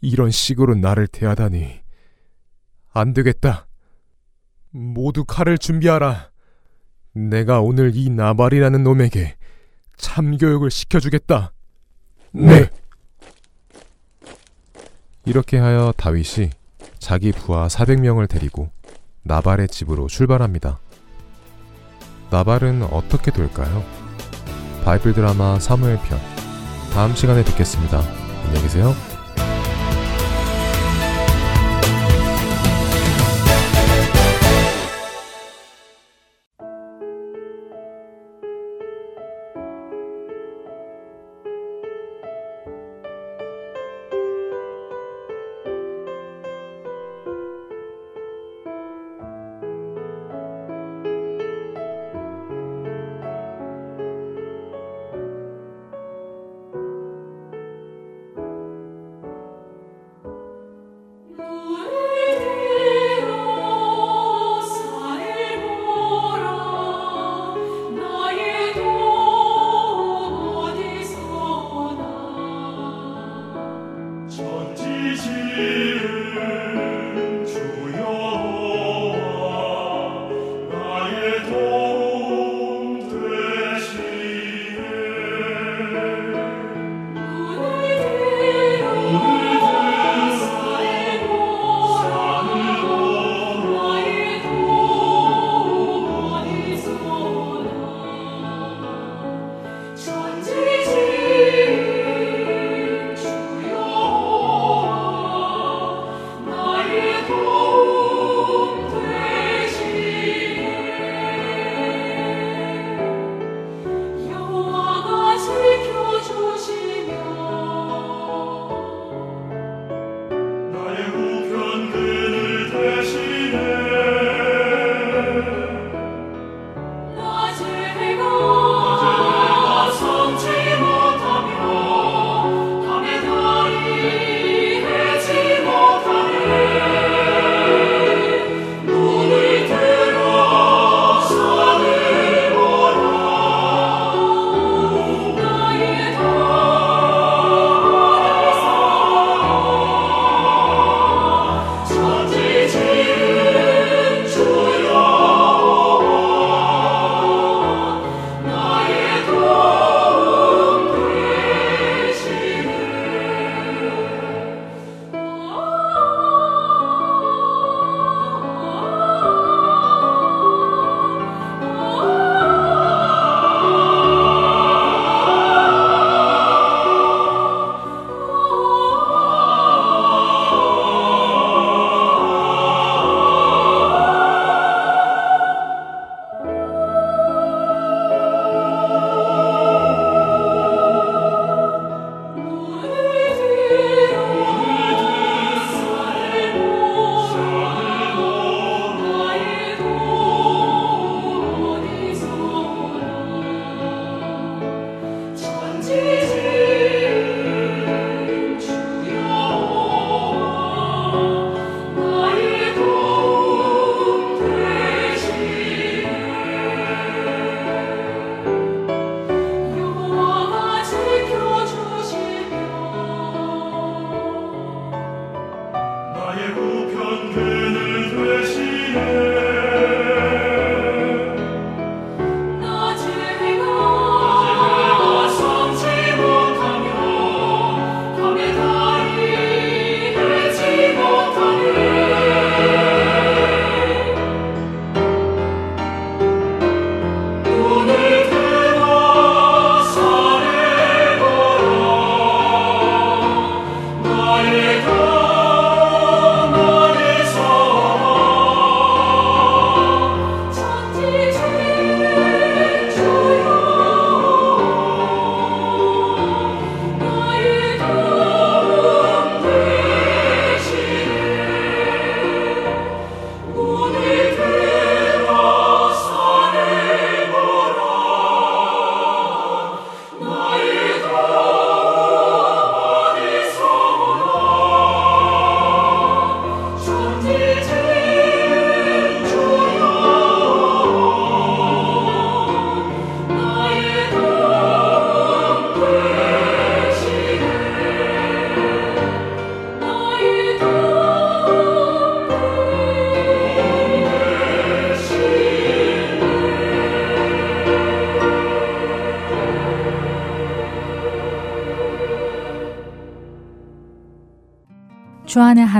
이런 식으로 나를 대하다니 안 되겠다. 모두 칼을 준비하라. 내가 오늘 이 나발이라는 놈에게 참교육을 시켜주겠다. 네. 이렇게 하여 다윗이 자기 부하 400명을 데리고 나발의 집으로 출발합니다. 나발은 어떻게 될까요? 바이블 드라마 사무엘 편 다음 시간에 뵙겠습니다. 안녕히 계세요.